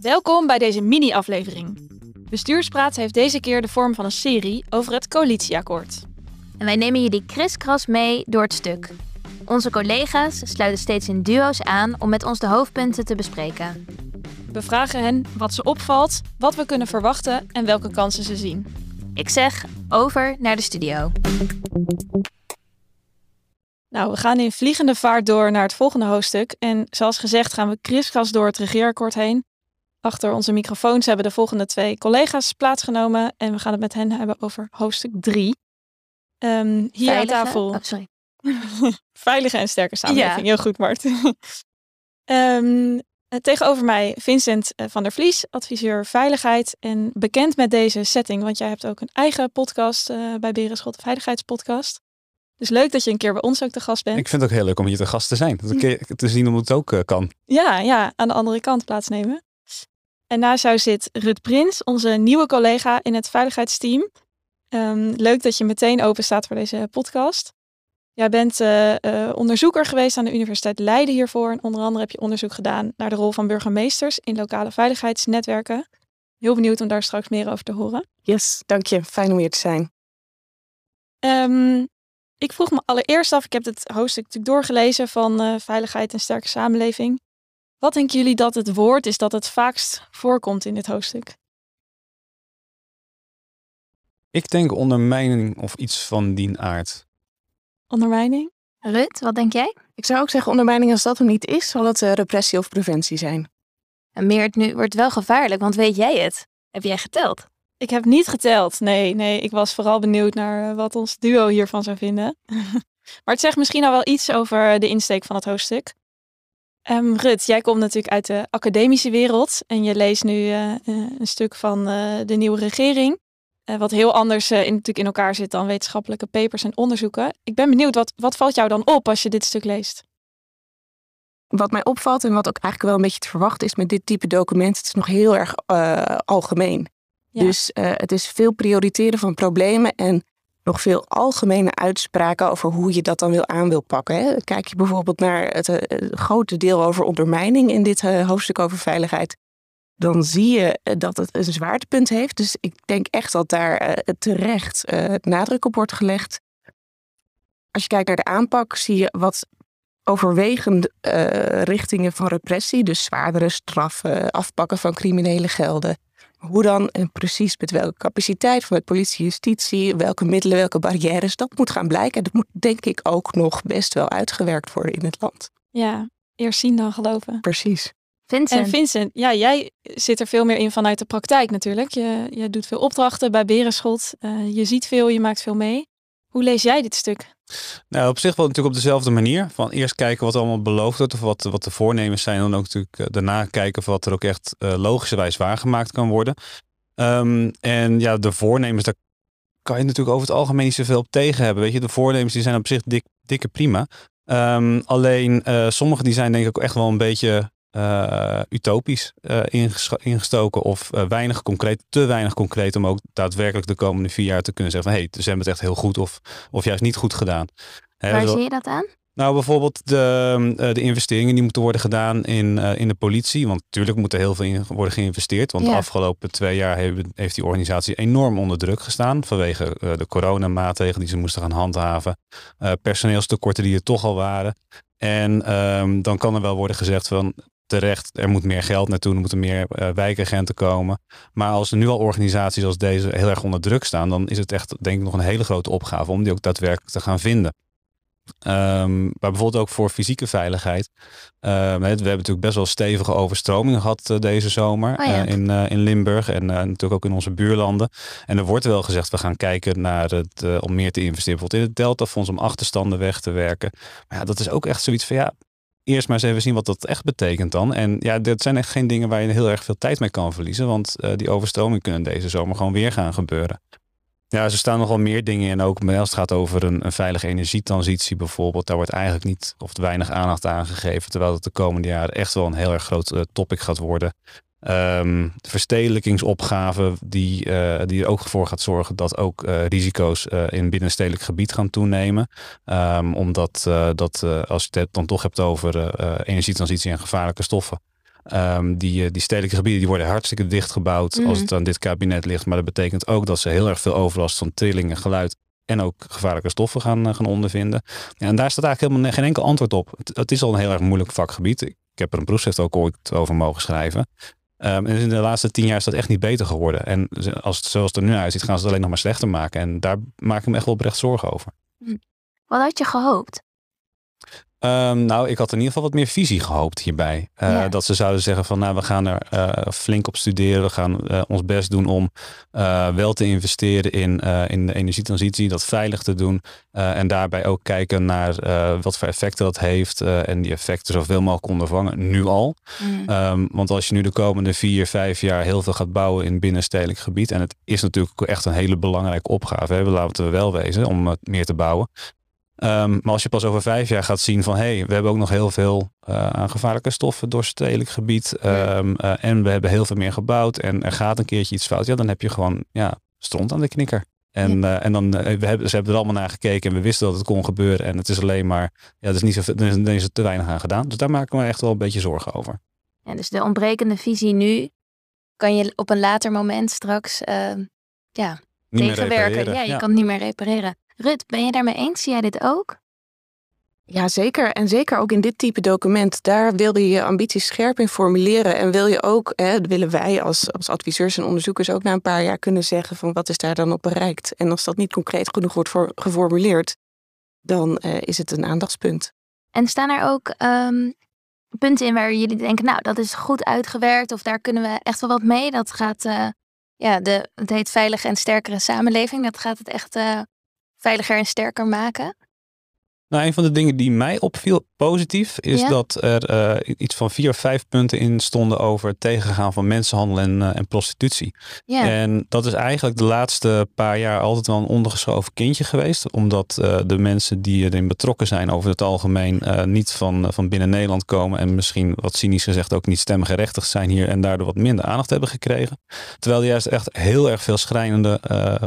Welkom bij deze mini-aflevering. Bestuurspraat heeft deze keer de vorm van een serie over het coalitieakkoord. En wij nemen jullie kriskras mee door het stuk. Onze collega's sluiten steeds in duo's aan om met ons de hoofdpunten te bespreken. We vragen hen wat ze opvalt, wat we kunnen verwachten en welke kansen ze zien. Ik zeg over naar de studio. Nou, we gaan in vliegende vaart door naar het volgende hoofdstuk. En zoals gezegd gaan we kriskras door het regeerakkoord heen. Achter onze microfoons hebben de volgende twee collega's plaatsgenomen. En we gaan het met hen hebben over hoofdstuk 3. hier Veilige- aan tafel. Oh, sorry. Veilige en sterke samenleving. Ja. Heel goed, Mart. Ehm, eh, tegenover mij Vincent eh, van der Vlies, adviseur veiligheid. En bekend met deze setting, want jij hebt ook een eigen podcast eh, bij Berenschot, Veiligheidspodcast. Dus leuk dat je een keer bij ons ook te gast bent. Ik vind het ook heel leuk om hier te gast te zijn. Dat een keer te zien hoe het ook eh, kan. Ja, ja, aan de andere kant plaatsnemen. En naast jou zit Rut Prins, onze nieuwe collega in het veiligheidsteam. Ehm, leuk dat je meteen open staat voor deze podcast. Jij bent eh, eh, onderzoeker geweest aan de Universiteit Leiden hiervoor. En onder andere heb je onderzoek gedaan naar de rol van burgemeesters in lokale veiligheidsnetwerken. Heel benieuwd om daar straks meer over te horen. Yes, dank je. Fijn om hier te zijn. Ehm, ik vroeg me allereerst af, ik heb het hoofdstuk natuurlijk doorgelezen van eh, veiligheid en sterke samenleving. Wat denken jullie dat het woord is dat het vaakst voorkomt in dit hoofdstuk? Ik denk ondermijning of iets van die aard. Ondermijning? Rut, wat denk jij? Ik zou ook zeggen, ondermijning als dat er niet is, zal het eh, repressie of preventie zijn. En Meert, nu wordt het wel gevaarlijk, want weet jij het? Heb jij geteld? Ik heb niet geteld. Nee, nee, ik was vooral benieuwd naar eh, wat ons duo hiervan zou vinden. maar het zegt misschien al wel iets over de insteek van het hoofdstuk. Ehm, Rut, jij komt natuurlijk uit de academische wereld en je leest nu eh, eh, een stuk van eh, de nieuwe regering. eh, wat heel anders eh, in, natuurlijk in elkaar zit dan wetenschappelijke papers en onderzoeken. Ik ben benieuwd, wat, wat valt jou dan op als je dit stuk leest? Wat mij opvalt en wat ook eigenlijk wel een beetje te verwachten is met dit type document, het is nog heel erg eh, algemeen. Dus eh, het is veel prioriteren van problemen en nog veel algemene uitspraken over hoe je dat dan wil aan wil pakken. Hè. Kijk je bijvoorbeeld naar het eh, grote deel over ondermijning in dit eh, hoofdstuk over veiligheid, dan zie je dat het een zwaartepunt heeft. Dus ik denk echt dat daar terecht nadruk op wordt gelegd. Als je kijkt naar de aanpak, zie je wat overwegende eh, richtingen van repressie, dus zwaardere straffen, afpakken van criminele gelden. Hoe dan en precies met welke capaciteit van politie, justitie, welke middelen, welke barrières, dat moet gaan blijken. En dat moet denk ik ook nog best wel uitgewerkt worden in het land. Ja, eerst zien dan geloven. Precies. Vincent? En Vincent, ja, jij zit er veel meer in vanuit de praktijk natuurlijk. Je, je doet veel opdrachten bij Berenschot. Eh, je ziet veel, je maakt veel mee. Hoe lees jij dit stuk? Nou, op zich wel natuurlijk op dezelfde manier. Van eerst kijken wat allemaal beloofd wordt of wat, wat de voornemens zijn. En dan ook natuurlijk eh, daarna kijken of wat er ook echt eh, logischerwijs waargemaakt kan worden. Ehm, en ja, de voornemens, daar kan je natuurlijk over het algemeen niet zoveel op tegen hebben. Weet je, de voornemens die zijn op zich dik, dikke prima. Ehm, alleen eh, sommige die zijn denk ik ook echt wel een beetje eh, utopisch eh, inges- ingestoken of eh, weinig concreet, te weinig concreet om ook daadwerkelijk de komende vier jaar te kunnen zeggen van hé, hey, ze hebben het echt heel goed of, of juist niet goed gedaan. Hè, Waar zo- zie je dat aan? nou, bijvoorbeeld de, de investeringen die moeten worden gedaan in, in de politie. Want natuurlijk moet er heel veel in worden geïnvesteerd. Want Ja. de afgelopen twee jaar hebben- heeft die organisatie enorm onder druk gestaan. Vanwege de coronamaatregelen die ze moesten gaan handhaven. personeelstekorten die er toch al waren. En ehm, dan kan er wel worden gezegd van terecht, er moet meer geld naartoe. Er moeten meer eh, wijkagenten komen. Maar als er nu al organisaties als deze heel erg onder druk staan. Dan is het echt denk ik nog een hele grote opgave om die ook daadwerkelijk te gaan vinden. Ehm, maar bijvoorbeeld ook voor fysieke veiligheid. Ehm, we hebben natuurlijk best wel stevige overstromingen gehad eh, deze zomer Oh ja. eh, in, in Limburg en natuurlijk ook in onze buurlanden. En er wordt wel gezegd, we gaan kijken naar het, om meer te investeren. Bijvoorbeeld in het Deltafonds om achterstanden weg te werken. Maar ja, dat is ook echt zoiets van ja, eerst maar eens even zien wat dat echt betekent dan. En ja, dat zijn echt geen dingen waar je heel erg veel tijd mee kan verliezen. Want eh, die overstromingen kunnen deze zomer gewoon weer gaan gebeuren. Ja, er staan nog wel meer dingen in. Ook als het gaat over een, een veilige energietransitie bijvoorbeeld. Daar wordt eigenlijk niet of weinig aandacht aan gegeven. Terwijl het de komende jaren echt wel een heel erg groot eh, topic gaat worden. Ehm, de verstedelijkingsopgave die, eh, die er ook voor gaat zorgen dat ook eh, risico's uh, in binnenstedelijk gebied gaan toenemen. Um, omdat dat, als je het dan toch hebt over energietransitie en gevaarlijke stoffen. Um, die, die stedelijke gebieden die worden hartstikke dicht gebouwd als het aan dit kabinet ligt. Maar dat betekent ook dat ze heel erg veel overlast van trillingen, geluid en ook gevaarlijke stoffen gaan, gaan ondervinden. Ja, en daar staat eigenlijk helemaal geen enkel antwoord op. Het, het, is al een heel erg moeilijk vakgebied. Ik heb er een proefschrift ook ooit over mogen schrijven. Um, en in de laatste tien jaar is dat echt niet beter geworden. En als het, zoals het er nu uitziet, gaan ze het alleen nog maar slechter maken. En daar maak ik me echt wel oprecht zorgen over. Hm. Wat had je gehoopt? Um, nou, ik had in ieder geval wat meer visie gehoopt hierbij. Uh, Dat ze zouden zeggen van nou, we gaan er uh, flink op studeren. We gaan uh, ons best doen om wel te investeren in, in de energietransitie, dat veilig te doen. en daarbij ook kijken naar wat voor effecten dat heeft. en die effecten zoveel mogelijk ondervangen, nu al. Mm. Um, want als je nu de komende vier, vijf jaar heel veel gaat bouwen in binnenstedelijk gebied. En het is natuurlijk echt een hele belangrijke opgave. Hè, laten we wel wezen om meer te bouwen. Um, maar als je pas over vijf jaar gaat zien van hé, hey, we hebben ook nog heel veel uh, aan gevaarlijke stoffen door stedelijk gebied. Um, uh, en we hebben heel veel meer gebouwd en er gaat een keertje iets fout. Ja, dan heb je gewoon ja, stront aan de knikker. En, ja. uh, en dan, we hebben, ze hebben er allemaal naar gekeken en we wisten dat het kon gebeuren. En het is alleen maar, ja, er is, niet zo, er is te weinig aan gedaan. Dus daar maak ik me echt wel een beetje zorgen over. Ja, dus de ontbrekende visie nu kan je op een later moment straks ja, tegenwerken. Ja, je kan het niet meer repareren. Rut, ben je daarmee eens? Zie jij dit ook? Ja, zeker. En zeker ook in dit type document. Daar wil je je ambities scherp in formuleren. En wil je ook, hè, willen wij als, als adviseurs en onderzoekers ook na een paar jaar kunnen zeggen van wat is daar dan op bereikt. En als dat niet concreet genoeg wordt voor, geformuleerd, dan uh, is het een aandachtspunt. En staan er ook um, punten in waar jullie denken, nou, dat is goed uitgewerkt of daar kunnen we echt wel wat mee? Dat gaat, uh, ja, de, het heet veilige en sterkere samenleving. Dat gaat het echt uh, veiliger en sterker maken? Nou, een van de dingen die mij opviel positief is dat er uh, iets van vier of vijf punten in stonden over het tegengaan van mensenhandel en, uh, en prostitutie. Ja. En dat is eigenlijk de laatste paar jaar altijd wel een ondergeschoven kindje geweest. Omdat uh, de mensen die erin betrokken zijn over het algemeen niet van, van binnen Nederland komen. En misschien wat cynisch gezegd ook niet stemgerechtigd zijn hier en daardoor wat minder aandacht hebben gekregen. Terwijl er juist echt heel erg veel schrijnende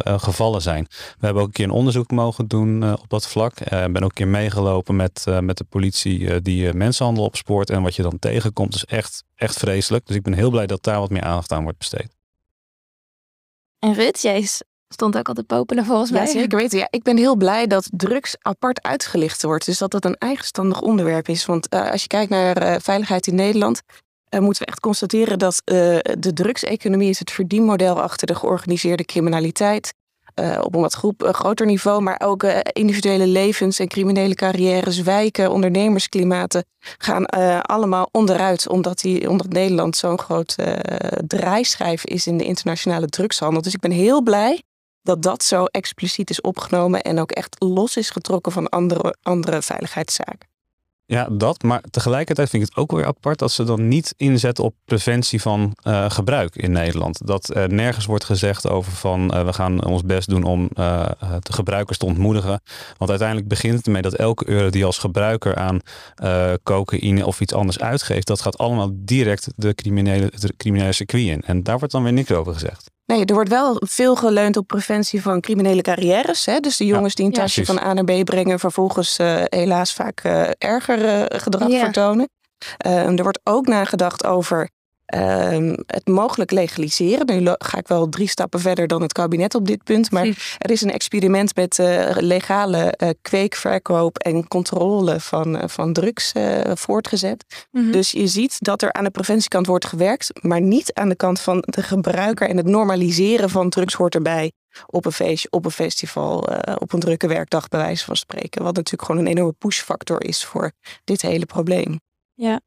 gevallen zijn. We hebben ook een keer een onderzoek mogen doen op dat vlak. Ik ben ook een keer meegelopen met, met de politie uh, die mensenhandel opspoort. En wat je dan tegenkomt is echt, echt vreselijk. Dus ik ben heel blij dat daar wat meer aandacht aan wordt besteed. En Rut, jij stond ook al te popelen volgens mij. Ja, zeker weten. Ja, ik ben heel blij dat drugs apart uitgelicht wordt. Dus dat het een eigenstandig onderwerp is. Want uh, als je kijkt naar uh, veiligheid in Nederland... Uh, moeten we echt constateren dat de drugseconomie is het verdienmodel achter de georganiseerde criminaliteit. Uh, op een wat groep, uh, groter niveau, maar ook uh, individuele levens en criminele carrières, wijken, ondernemersklimaten gaan allemaal onderuit, omdat, die, omdat Nederland zo'n groot draaischijf is in de internationale drugshandel. Dus ik ben heel blij dat dat zo expliciet is opgenomen en ook echt los is getrokken van andere, andere veiligheidszaken. Ja, dat. Maar tegelijkertijd vind ik het ook weer apart dat ze dan niet inzetten op preventie van uh, gebruik in Nederland. Dat er nergens wordt gezegd over van uh, we gaan ons best doen om uh, de gebruikers te ontmoedigen. Want uiteindelijk begint het ermee dat elke euro die als gebruiker aan cocaïne of iets anders uitgeeft, dat gaat allemaal direct de criminele, de criminele circuit in. En daar wordt dan weer niks over gezegd. Nee, er wordt wel veel geleund op preventie van criminele carrières. Hè? Dus de jongens die een tasje ja, van A naar B brengen, vervolgens uh, helaas vaak uh, erger uh, gedrag ja. vertonen. er wordt ook nagedacht over Ehm, het mogelijk legaliseren. Nu ga ik wel drie stappen verder dan het kabinet op dit punt. Maar er is een experiment met uh, legale uh, kweekverkoop en controle van, uh, van drugs voortgezet. Mm -hmm. Dus je ziet dat er aan de preventiekant wordt gewerkt, maar niet aan de kant van de gebruiker en het normaliseren van drugs hoort erbij. Op een feestje, op een festival, op een drukke werkdag, bij wijze van spreken. Wat natuurlijk gewoon een enorme pushfactor is voor dit hele probleem. Ja,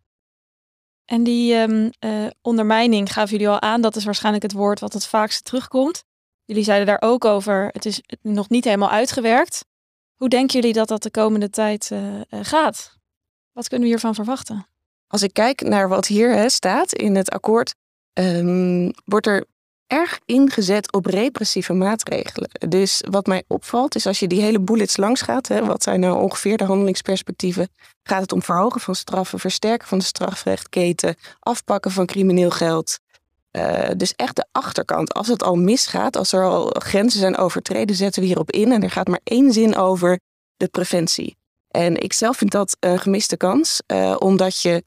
en die um, uh, ondermijning gaven jullie al aan. Dat is waarschijnlijk het woord wat het vaakst terugkomt. Jullie zeiden daar ook over, het is nog niet helemaal uitgewerkt. Hoe denken jullie dat dat de komende tijd uh, uh, gaat? Wat kunnen we hiervan verwachten? Als ik kijk naar wat hier staat in het akkoord, um, wordt er erg ingezet op repressieve maatregelen. Dus wat mij opvalt is als je die hele bullets langs gaat, hè, wat zijn nou ongeveer de handelingsperspectieven, gaat het om verhogen van straffen, versterken van de strafrechtketen, afpakken van crimineel geld. Uh, dus echt de achterkant. Als het al misgaat, als er al grenzen zijn overtreden, zetten we hierop in. En er gaat maar één zin over de preventie. En ik zelf vind dat een gemiste kans, uh, omdat je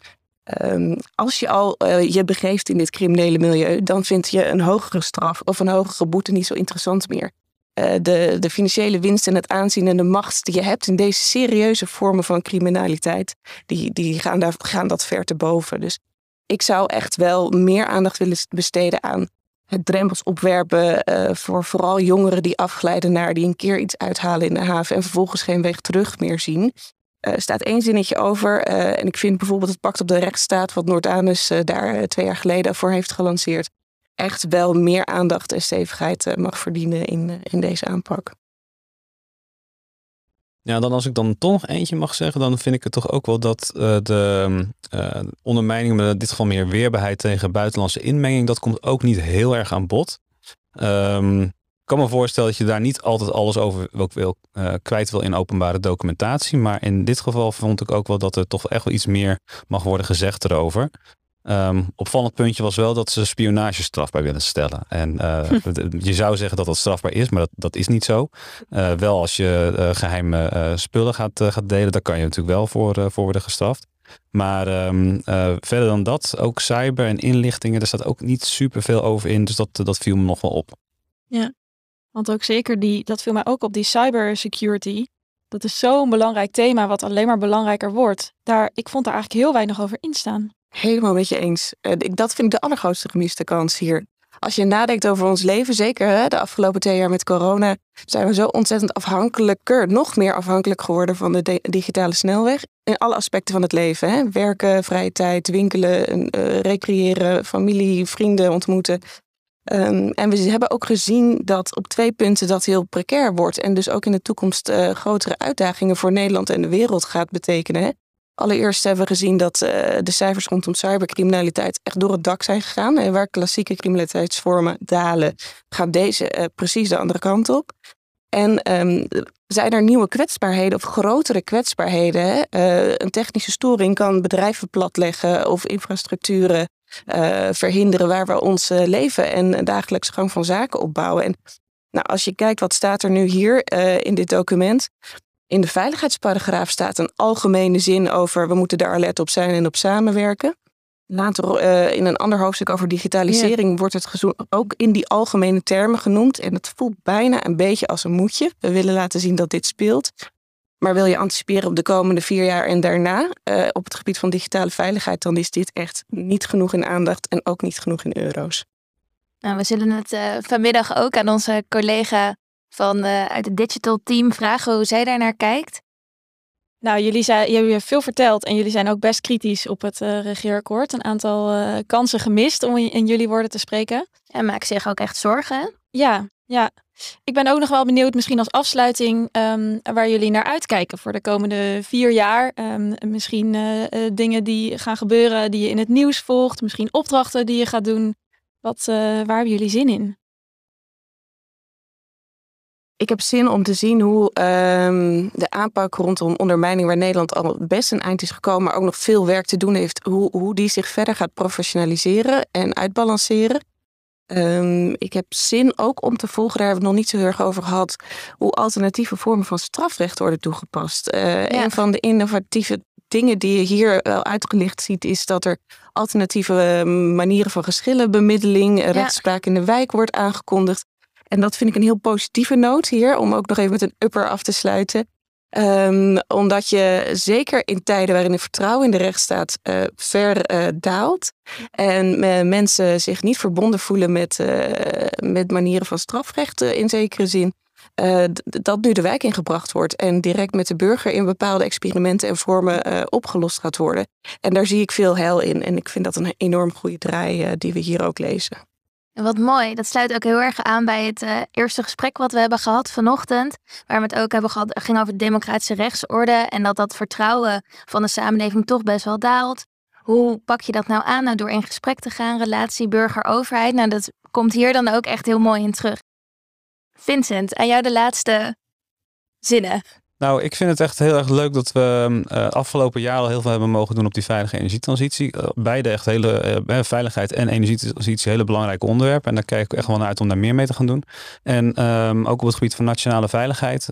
Um, als je al uh, je begeeft in dit criminele milieu, dan vind je een hogere straf of een hogere boete niet zo interessant meer. Uh, de, de financiële winst en het aanzien en de macht die je hebt in deze serieuze vormen van criminaliteit, die, die gaan, daar, gaan dat ver te boven. Dus ik zou echt wel meer aandacht willen besteden aan het drempels opwerpen uh, voor vooral jongeren die afglijden naar, die een keer iets uithalen in de haven en vervolgens geen weg terug meer zien. Uh, staat één zinnetje over. Uh, en ik vind bijvoorbeeld het pact op de rechtsstaat, wat Noord-Anus uh, daar twee jaar geleden voor heeft gelanceerd, echt wel meer aandacht en stevigheid mag verdienen in, in deze aanpak. Ja, dan als ik dan toch nog eentje mag zeggen, dan vind ik het toch ook wel dat de ondermijning, met in dit geval meer weerbaarheid tegen buitenlandse inmenging, dat komt ook niet heel erg aan bod. Um, ik kan me voorstellen dat je daar niet altijd alles over wil, wil uh, kwijt wil in openbare documentatie. Maar in dit geval vond ik ook wel dat er toch echt wel iets meer mag worden gezegd erover. Um, opvallend puntje was wel dat ze spionage strafbaar willen stellen. En uh, je zou zeggen dat dat strafbaar is, maar dat, dat is niet zo. Uh, wel als je uh, geheime spullen gaat, gaat delen, daar kan je natuurlijk wel voor, voor worden gestraft. Maar um, verder dan dat, ook cyber en inlichtingen, daar staat ook niet super veel over in. Dus dat, dat viel me nog wel op. Ja, want ook zeker die, dat viel mij ook op, die cybersecurity. Dat is zo'n belangrijk thema, wat alleen maar belangrijker wordt. Daar, ik vond daar eigenlijk heel weinig over in staan. Helemaal met je eens. Dat vind ik de allergrootste gemiste kans hier. Als je nadenkt over ons leven, zeker hè, de afgelopen twee jaar met corona, zijn we zo ontzettend afhankelijker, nog meer afhankelijk geworden van de digitale snelweg. In alle aspecten van het leven. Hè. Werken, vrije tijd, winkelen, uh, recreëren, familie, vrienden ontmoeten. Um, en we hebben ook gezien dat op twee punten dat heel precair wordt. En dus ook in de toekomst uh, grotere uitdagingen voor Nederland en de wereld gaat betekenen. Allereerst hebben we gezien dat uh, de cijfers rondom cybercriminaliteit echt door het dak zijn gegaan. En waar klassieke criminaliteitsvormen dalen, gaat deze uh, precies de andere kant op. En um, zijn er nieuwe kwetsbaarheden of grotere kwetsbaarheden? een technische storing kan bedrijven platleggen of infrastructuren uh, verhinderen waar we ons uh, leven en dagelijkse gang van zaken opbouwen. En nou, als je kijkt wat staat er nu hier uh, in dit document. In de veiligheidsparagraaf staat een algemene zin over we moeten daar alert op zijn en op samenwerken. Later in een ander hoofdstuk over digitalisering ja. wordt het ook in die algemene termen genoemd. En het voelt bijna een beetje als een moedje. We willen laten zien dat dit speelt. Maar wil je anticiperen op de komende vier jaar en daarna uh, op het gebied van digitale veiligheid, dan is dit echt niet genoeg in aandacht en ook niet genoeg in euro's. Nou, we zullen het uh, vanmiddag ook aan onze collega van uh, uit het digital team vragen hoe zij daar naar kijkt. Nou, jullie, zijn, jullie hebben veel verteld en jullie zijn ook best kritisch op het regeerakkoord. Een aantal kansen gemist om in, in jullie woorden te spreken. En maken zich ook echt zorgen. Ja, ja. Ik ben ook nog wel benieuwd, misschien als afsluiting, um, waar jullie naar uitkijken voor de komende vier jaar. Um, misschien uh, uh, dingen die gaan gebeuren die je in het nieuws volgt, misschien opdrachten die je gaat doen. Wat, uh, waar hebben jullie zin in? Ik heb zin om te zien hoe um, de aanpak rondom ondermijning, waar Nederland al best een eind is gekomen, maar ook nog veel werk te doen heeft, hoe, hoe die zich verder gaat professionaliseren en uitbalanceren. Um, ik heb zin ook om te volgen, daar hebben we het nog niet zo heel erg over gehad, hoe alternatieve vormen van strafrecht worden toegepast. Uh, ja. Een van de innovatieve dingen die je hier wel uitgelicht ziet, is dat er alternatieve manieren van geschillenbemiddeling, ja. rechtspraak in de wijk wordt aangekondigd. En dat vind ik een heel positieve noot hier, om ook nog even met een upper af te sluiten. Um, omdat je zeker in tijden waarin het vertrouwen in de rechtsstaat uh, ver uh, daalt en mensen zich niet verbonden voelen met, met manieren van strafrecht in zekere zin, dat nu de wijk ingebracht wordt en direct met de burger in bepaalde experimenten en vormen opgelost gaat worden. En daar zie ik veel heil in en ik vind dat een enorm goede draai die we hier ook lezen. Wat mooi, dat sluit ook heel erg aan bij het uh, eerste gesprek wat we hebben gehad vanochtend. Waar we het ook hebben gehad, ging over de democratische rechtsorde. En dat dat vertrouwen van de samenleving toch best wel daalt. Hoe pak je dat nou aan? Nou, door in gesprek te gaan, relatie burger-overheid. Nou, dat komt hier dan ook echt heel mooi in terug. Vincent, aan jou de laatste zinnen. Nou, ik vind het echt heel erg leuk dat we uh, afgelopen jaar al heel veel hebben mogen doen op die veilige energietransitie. Uh, beide echt hele uh, veiligheid en energietransitie hele belangrijke onderwerpen. En daar kijk ik echt wel naar uit om daar meer mee te gaan doen. En um, ook op het gebied van nationale veiligheid,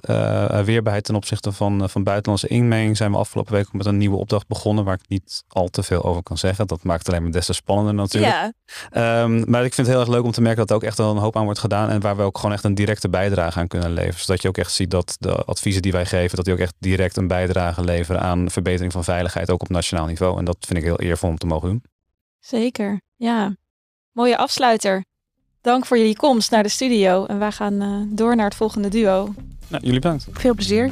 weerbaarheid ten opzichte van, van buitenlandse inmenging, zijn we afgelopen week met een nieuwe opdracht begonnen waar ik niet al te veel over kan zeggen. Dat maakt het alleen maar des te spannender natuurlijk. Ja. Um, maar ik vind het heel erg leuk om te merken dat er ook echt wel een hoop aan wordt gedaan en waar we ook gewoon echt een directe bijdrage aan kunnen leveren. Zodat je ook echt ziet dat de adviezen die wij geven dat die ook echt direct een bijdrage leveren aan verbetering van veiligheid, ook op nationaal niveau. En dat vind ik heel eervol om te mogen doen. Zeker, ja. Mooie afsluiter. Dank voor jullie komst naar de studio. En wij gaan uh, door naar het volgende duo. Nou, jullie bedankt. Veel plezier.